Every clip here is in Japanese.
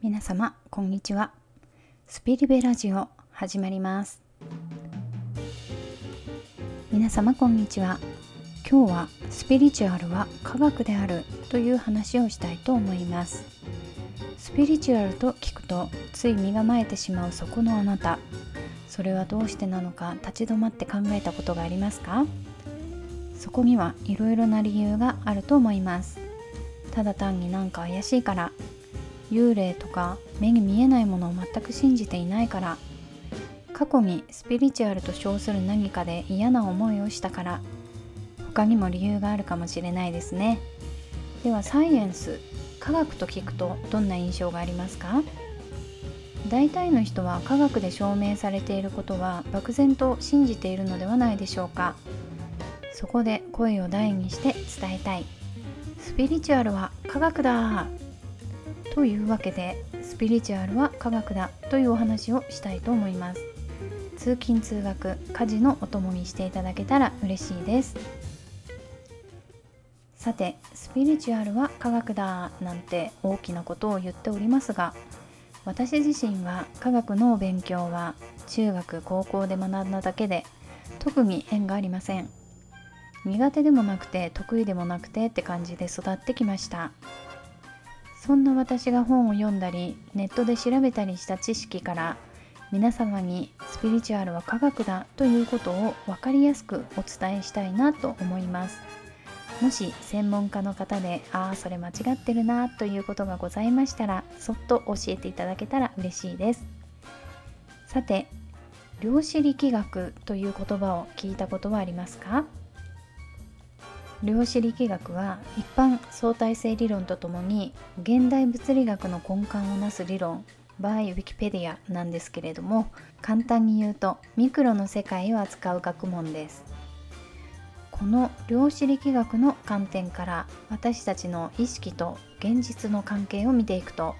皆様こんにちは。スピリベラジオ始まります。皆様こんにちは。今日はスピリチュアルは科学であるという話をしたいと思います。スピリチュアルと聞くとつい身構えてしまうそこのあなた。それはどうしてなのか立ち止まって考えたことがありますか？そこにはいろいろな理由があると思います。ただ単になんか怪しいから幽霊とか目に見えないものを全く信じていないから過去にスピリチュアルと称する何かで嫌な思いをしたから他にも理由があるかもしれないですね。ではサイエンス科学と聞くとどんな印象がありますか？大体の人は科学で証明されていることは漠然と信じているのではないでしょうか。そこで声を大にして伝えたい。スピリチュアルは科学だというわけでスピリチュアルは科学だというお話をしたいと思います。通勤通学家事のお供にしていただけたら嬉しいです。さてスピリチュアルは科学だなんて大きなことを言っておりますが私自身は科学の勉強は中学高校で学んだだけで特に縁がありません。苦手でもなくて得意でもなくてって感じで育ってきました。そんな私が本を読んだりネットで調べたりした知識から皆様にスピリチュアルは科学だということを分かりやすくお伝えしたいなと思います。もし専門家の方でああそれ間違ってるなということがございましたらそっと教えていただけたら嬉しいです。さて量子力学という言葉を聞いたことはありますか？量子力学は一般相対性理論とともに現代物理学の根幹をなす理論 by Wikipedia なんですけれども簡単に言うとミクロの世界を扱う学問です。この量子力学の観点から私たちの意識と現実の関係を見ていくと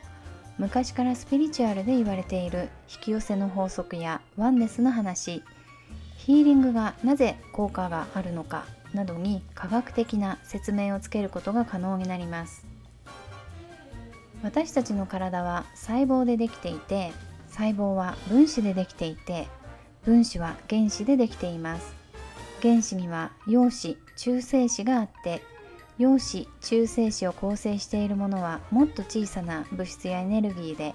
昔からスピリチュアルで言われている引き寄せの法則やワンネスの話ヒーリングがなぜ効果があるのかなどに科学的な説明をつけることが可能になります。私たちの体は細胞でできていて細胞は分子でできていて分子は原子でできています。原子には陽子中性子があって陽子中性子を構成しているものはもっと小さな物質やエネルギーで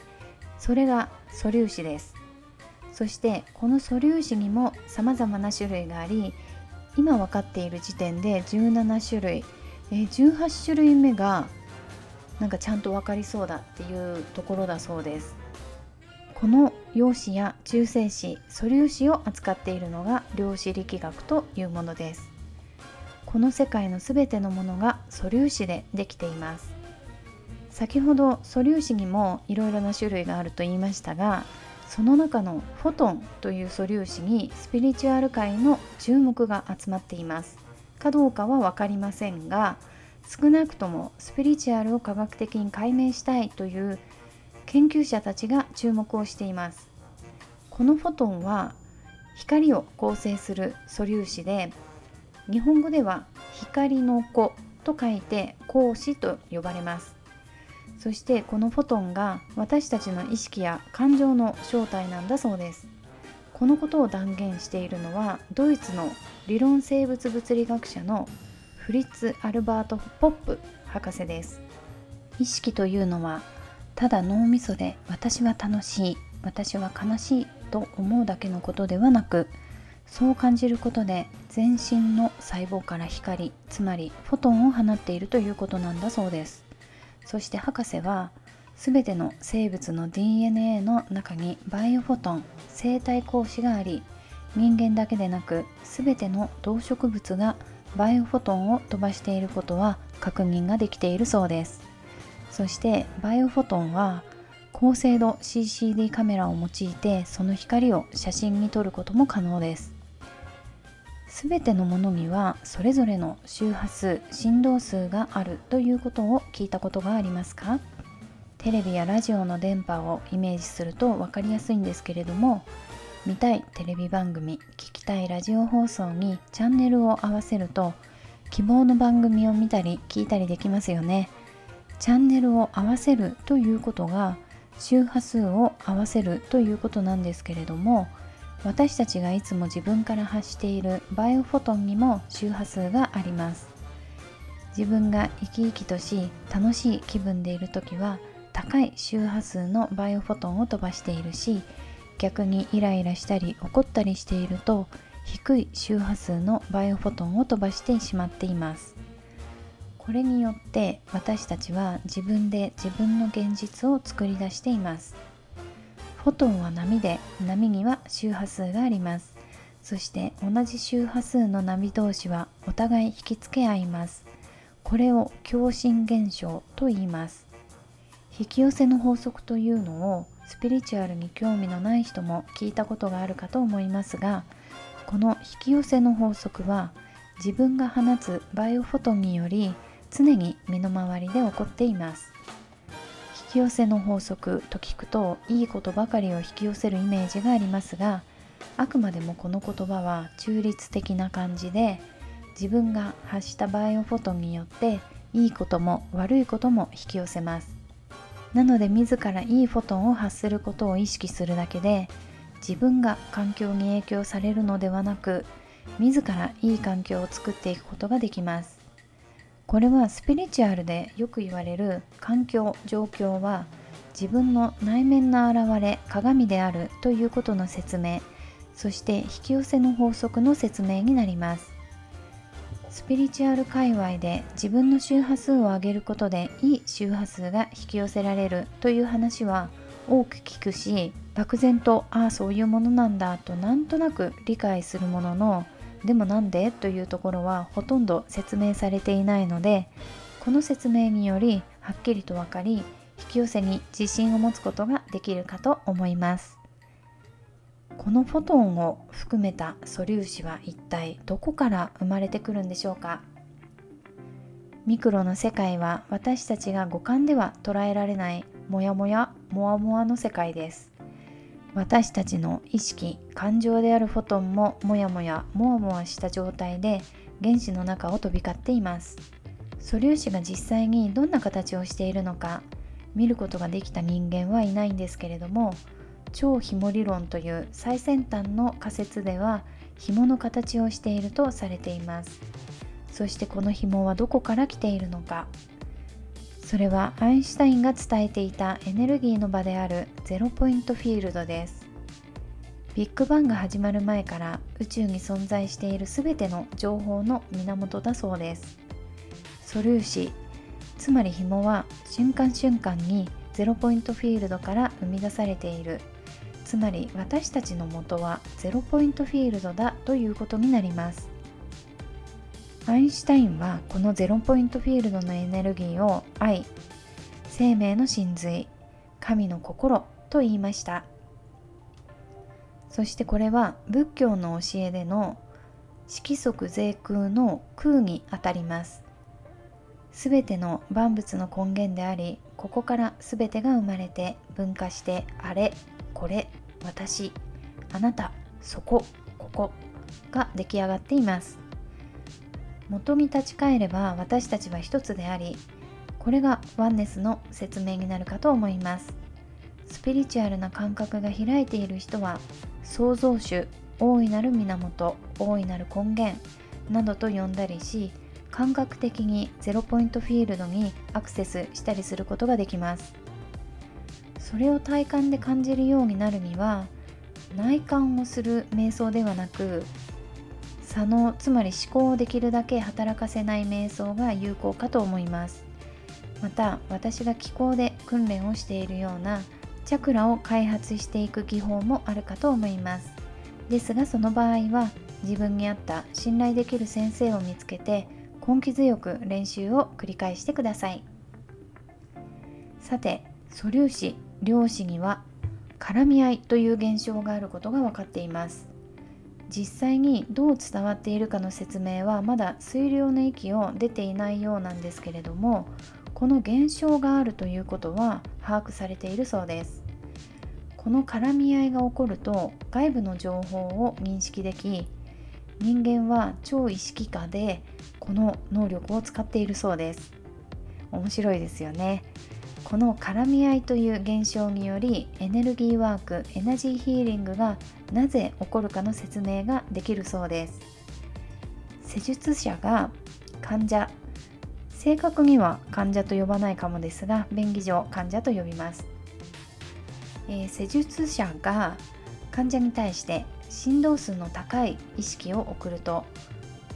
それが素粒子です。そしてこの素粒子にも様々な種類があり今分かっている時点で17種類、え18種類目がなんかちゃんと分かりそうだっていうところだそうです。この陽子や中性子素粒子を扱っているのが量子力学というものです。この世界のすべてのものが素粒子でできています。先ほど素粒子にもいろいろな種類があると言いましたがその中のフォトンという素粒子にスピリチュアル界の注目が集まっています。かどうかは分かりませんが少なくともスピリチュアルを科学的に解明したいという研究者たちが注目をしています。このフォトンは光を構成する素粒子で日本語では光の子と書いて光子と呼ばれます。そしてこのフォトンが私たちの意識や感情の正体なんだそうです。このことを断言しているのはドイツの理論生物物理学者のフリッツ・アルバート・ポップ博士です。意識というのはただ脳みそで私は楽しい私は悲しいと思うだけのことではなくそう感じることで全身の細胞から光つまりフォトンを放っているということなんだそうです。そして博士は全ての生物の DNA の中にバイオフォトン生体光子があり人間だけでなく全ての動植物がバイオフォトンを飛ばしていることは確認ができているそうです。そしてバイオフォトンは高精度 CCD カメラを用いてその光を写真に撮ることも可能です。全てのものにはそれぞれの周波数振動数があるということを聞いたことがありますか？テレビやラジオの電波をイメージすると分かりやすいんですけれども見たいテレビ番組聞きたいラジオ放送にチャンネルを合わせると希望の番組を見たり聞いたりできますよね。チャンネルを合わせるということが周波数を合わせるということなんですけれども私たちがいつも自分から発しているバイオフォトンにも周波数があります。自分が生き生きとし楽しい気分でいる時は高い周波数のバイオフォトンを飛ばしているし逆にイライラしたり怒ったりしていると低い周波数のバイオフォトンを飛ばしてしまっています。これによって私たちは自分で自分の現実を作り出しています。フォトンは波で波には周波数があります。そして同じ周波数の波同士はお互い引きつけ合います。これを共振現象と言います。引き寄せの法則というのをスピリチュアルに興味のない人も聞いたことがあるかと思いますがこの引き寄せの法則は自分が放つバイオフォトンにより常に身の回りで起こっています。き寄せの法則と聞くといいことばかりを引き寄せるイメージがありますがあくまでもこの言葉は中立的な感じで自分が発したバイオフォトによっていいことも悪いことも引き寄せます。なので自らいいフォトンを発することを意識するだけで自分が環境に影響されるのではなく自らいい環境を作っていくことができます。これはスピリチュアルでよく言われる環境状況は自分の内面の現れ鏡であるということの説明そして引き寄せの法則の説明になります。スピリチュアル界隈で自分の周波数を上げることでいい周波数が引き寄せられるという話は多く聞くし漠然とああそういうものなんだとなんとなく理解するもののでもなんでというところはほとんど説明されていないのでこの説明によりはっきりと分かり引き寄せに自信を持つことができるかと思います。このフォトンを含めた素粒子は一体どこから生まれてくるんでしょうか？ミクロの世界は私たちが五感では捉えられないモヤモヤモワモワの世界です。私たちの意識感情であるフォトンももやもやもわもわした状態で原子の中を飛び交っています。素粒子が実際にどんな形をしているのか見ることができた人間はいないんですけれども超紐理論という最先端の仮説では紐の形をしているとされています。そしてこの紐はどこから来ているのかそれはアインシュタインが伝えていたエネルギーの場であるゼロポイントフィールドです。ビッグバンが始まる前から宇宙に存在している全ての情報の源だそうです。素粒子つまり紐は瞬間瞬間にゼロポイントフィールドから生み出されている。つまり私たちの元はゼロポイントフィールドだということになります。アインシュタインはこのゼロポイントフィールドのエネルギーを愛生命の真髄神の心と言いました。そしてこれは仏教の教えでの色即税空の空にあたります。すべての万物の根源でありここからすべてが生まれて分化してあれこれ私あなたそこここが出来上がっています。元に立ち返れば私たちは一つでありこれがワンネスの説明になるかと思います。スピリチュアルな感覚が開いている人は創造主大いなる源大いなる根源などと呼んだりし感覚的にゼロポイントフィールドにアクセスしたりすることができます。それを体感で感じるようになるには内観をする瞑想ではなく左脳つまり思考をできるだけ働かせない瞑想が有効かと思います。また私が気候で訓練をしているようなチャクラを開発していく技法もあるかと思います。ですがその場合は自分に合った信頼できる先生を見つけて根気強く練習を繰り返してください。さて素粒子量子には絡み合いという現象があることが分かっています。実際にどう伝わっているかの説明はまだ推量の域を出ていないようなんですけれどもこの現象があるということは把握されているそうです。この絡み合いが起こると外部の情報を認識でき人間は超意識下でこの能力を使っているそうです。面白いですよね。この絡み合いという現象によりエネルギーワークエナジーヒーリングがなぜ起こるかの説明ができるそうです。施術者が患者正確には患者と呼ばないかもですが便宜上患者と呼びます、えー、施術者が患者に対して振動数の高い意識を送ると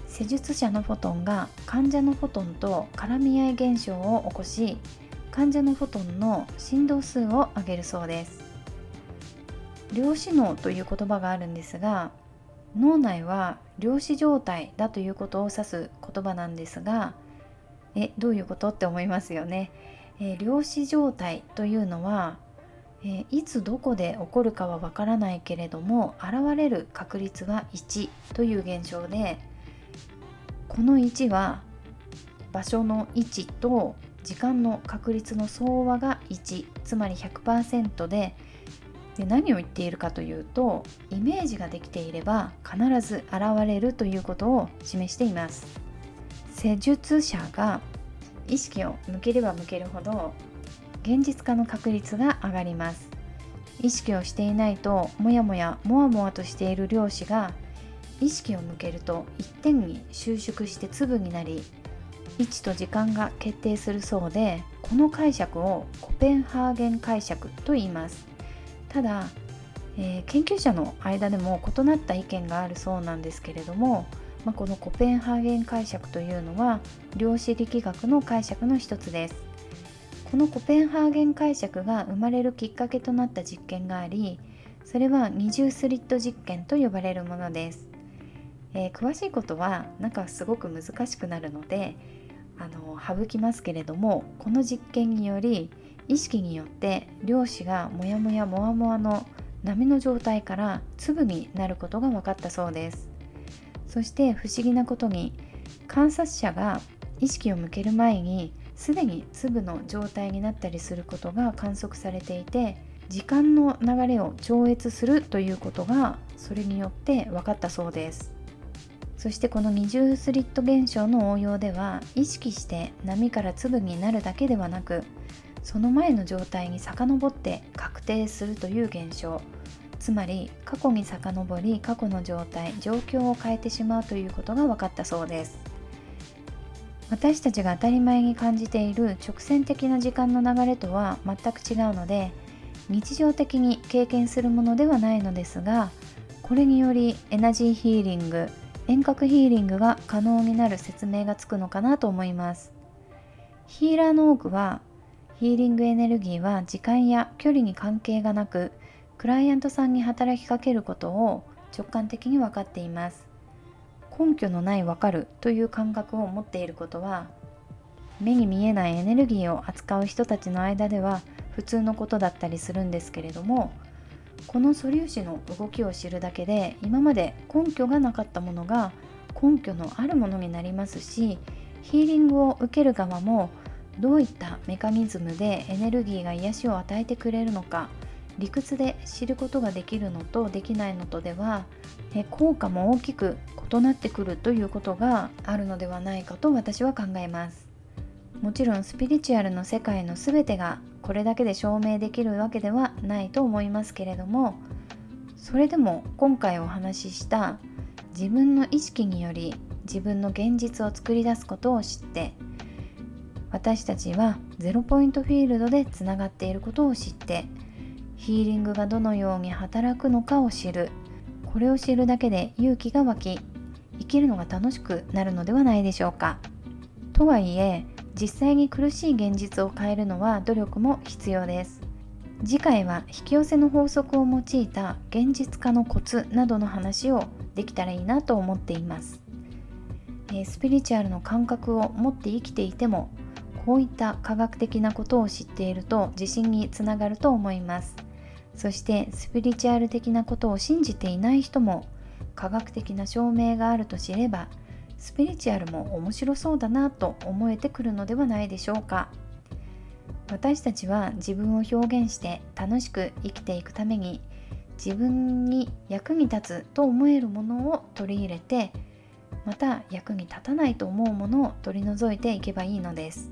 施術者のフォトンが患者のフォトンと絡み合い現象を起こし患者のフォトンの振動数を上げるそうです。量子脳という言葉があるんですが脳内は量子状態だということを指す言葉なんですがえどういうことって思いますよね、えー、量子状態というのは、えー、いつどこで起こるかはわからないけれども現れる確率は1という現象でこの1は場所の位置と時間の確率の総和が1つまり100%でで何を言っているかというとイメージができていれば必ず現れるということを示しています。施術者が意識を向ければ向けるほど現実化の確率が上がります。意識をしていないともやもやもわもわとしている量子が意識を向けると一点に収縮して粒になり位置と時間が決定するそうでこの解釈をコペンハーゲン解釈と言います。ただ、えー、研究者の間でも異なった意見があるそうなんですけれども、まあ、このコペンハーゲン解釈というのは量子力学の解釈の一つです。このコペンハーゲン解釈が生まれるきっかけとなった実験がありそれは二重スリット実験と呼ばれるものです、えー、詳しいことはなんかすごく難しくなるのであの省きますけれどもこの実験により意識によって量子がモヤモヤモワモワの波の状態から粒になることが分かったそうです。そして不思議なことに観察者が意識を向ける前にすでに粒の状態になったりすることが観測されていて時間の流れを超越するということがそれによって分かったそうです。そしてこの二重スリット現象の応用では意識して波から粒になるだけではなくその前の状態に遡って確定するという現象。つまり過去に遡り過去の状態状況を変えてしまうということが分かったそうです。私たちが当たり前に感じている直線的な時間の流れとは全く違うので日常的に経験するものではないのですがこれによりエナジーヒーリング遠隔ヒーリングが可能になる説明がつくのかなと思います。ヒーラーの多くはヒーリングエネルギーは時間や距離に関係がなくクライアントさんに働きかけることを直感的に分かっています。根拠のない分かるという感覚を持っていることは目に見えないエネルギーを扱う人たちの間では普通のことだったりするんですけれどもこの素粒子の動きを知るだけで今まで根拠がなかったものが根拠のあるものになりますしヒーリングを受ける側もどういったメカニズムでエネルギーが癒しを与えてくれるのか理屈で知ることができるのとできないのとでは効果も大きく異なってくるということがあるのではないかと私は考えます。もちろんスピリチュアルの世界の全てがこれだけで証明できるわけではないと思いますけれどもそれでも今回お話しした自分の意識により自分の現実を作り出すことを知って私たちはゼロポイントフィールドでつながっていることを知ってヒーリングがどのように働くのかを知るこれを知るだけで勇気が湧き生きるのが楽しくなるのではないでしょうか。とはいえ実際に苦しい現実を変えるのは努力も必要です。次回は引き寄せの法則を用いた現実化のコツなどの話をできたらいいなと思っています。スピリチュアルの感覚を持って生きていてもこういった科学的なことを知っていると自信につながると思います。そしてスピリチュアル的なことを信じていない人も科学的な証明があると知ればスピリチュアルも面白そうだなと思えてくるのではないでしょうか。私たちは自分を表現して楽しく生きていくために自分に役に立つと思えるものを取り入れてまた役に立たないと思うものを取り除いていけばいいのです。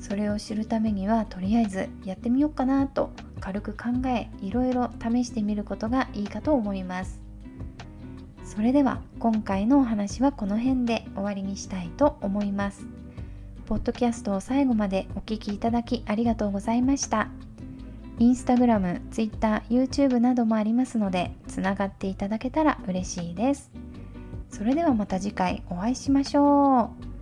それを知るためにはとりあえずやってみようかなと軽く考えいろいろ試してみることがいいかと思います。それでは今回のお話はこの辺で終わりにしたいと思います。ポッドキャストを最後までお聴きいただきありがとうございました。インスタグラム、ツイッター、YouTube などもありますのでつながっていただけたら嬉しいです。それではまた次回お会いしましょう。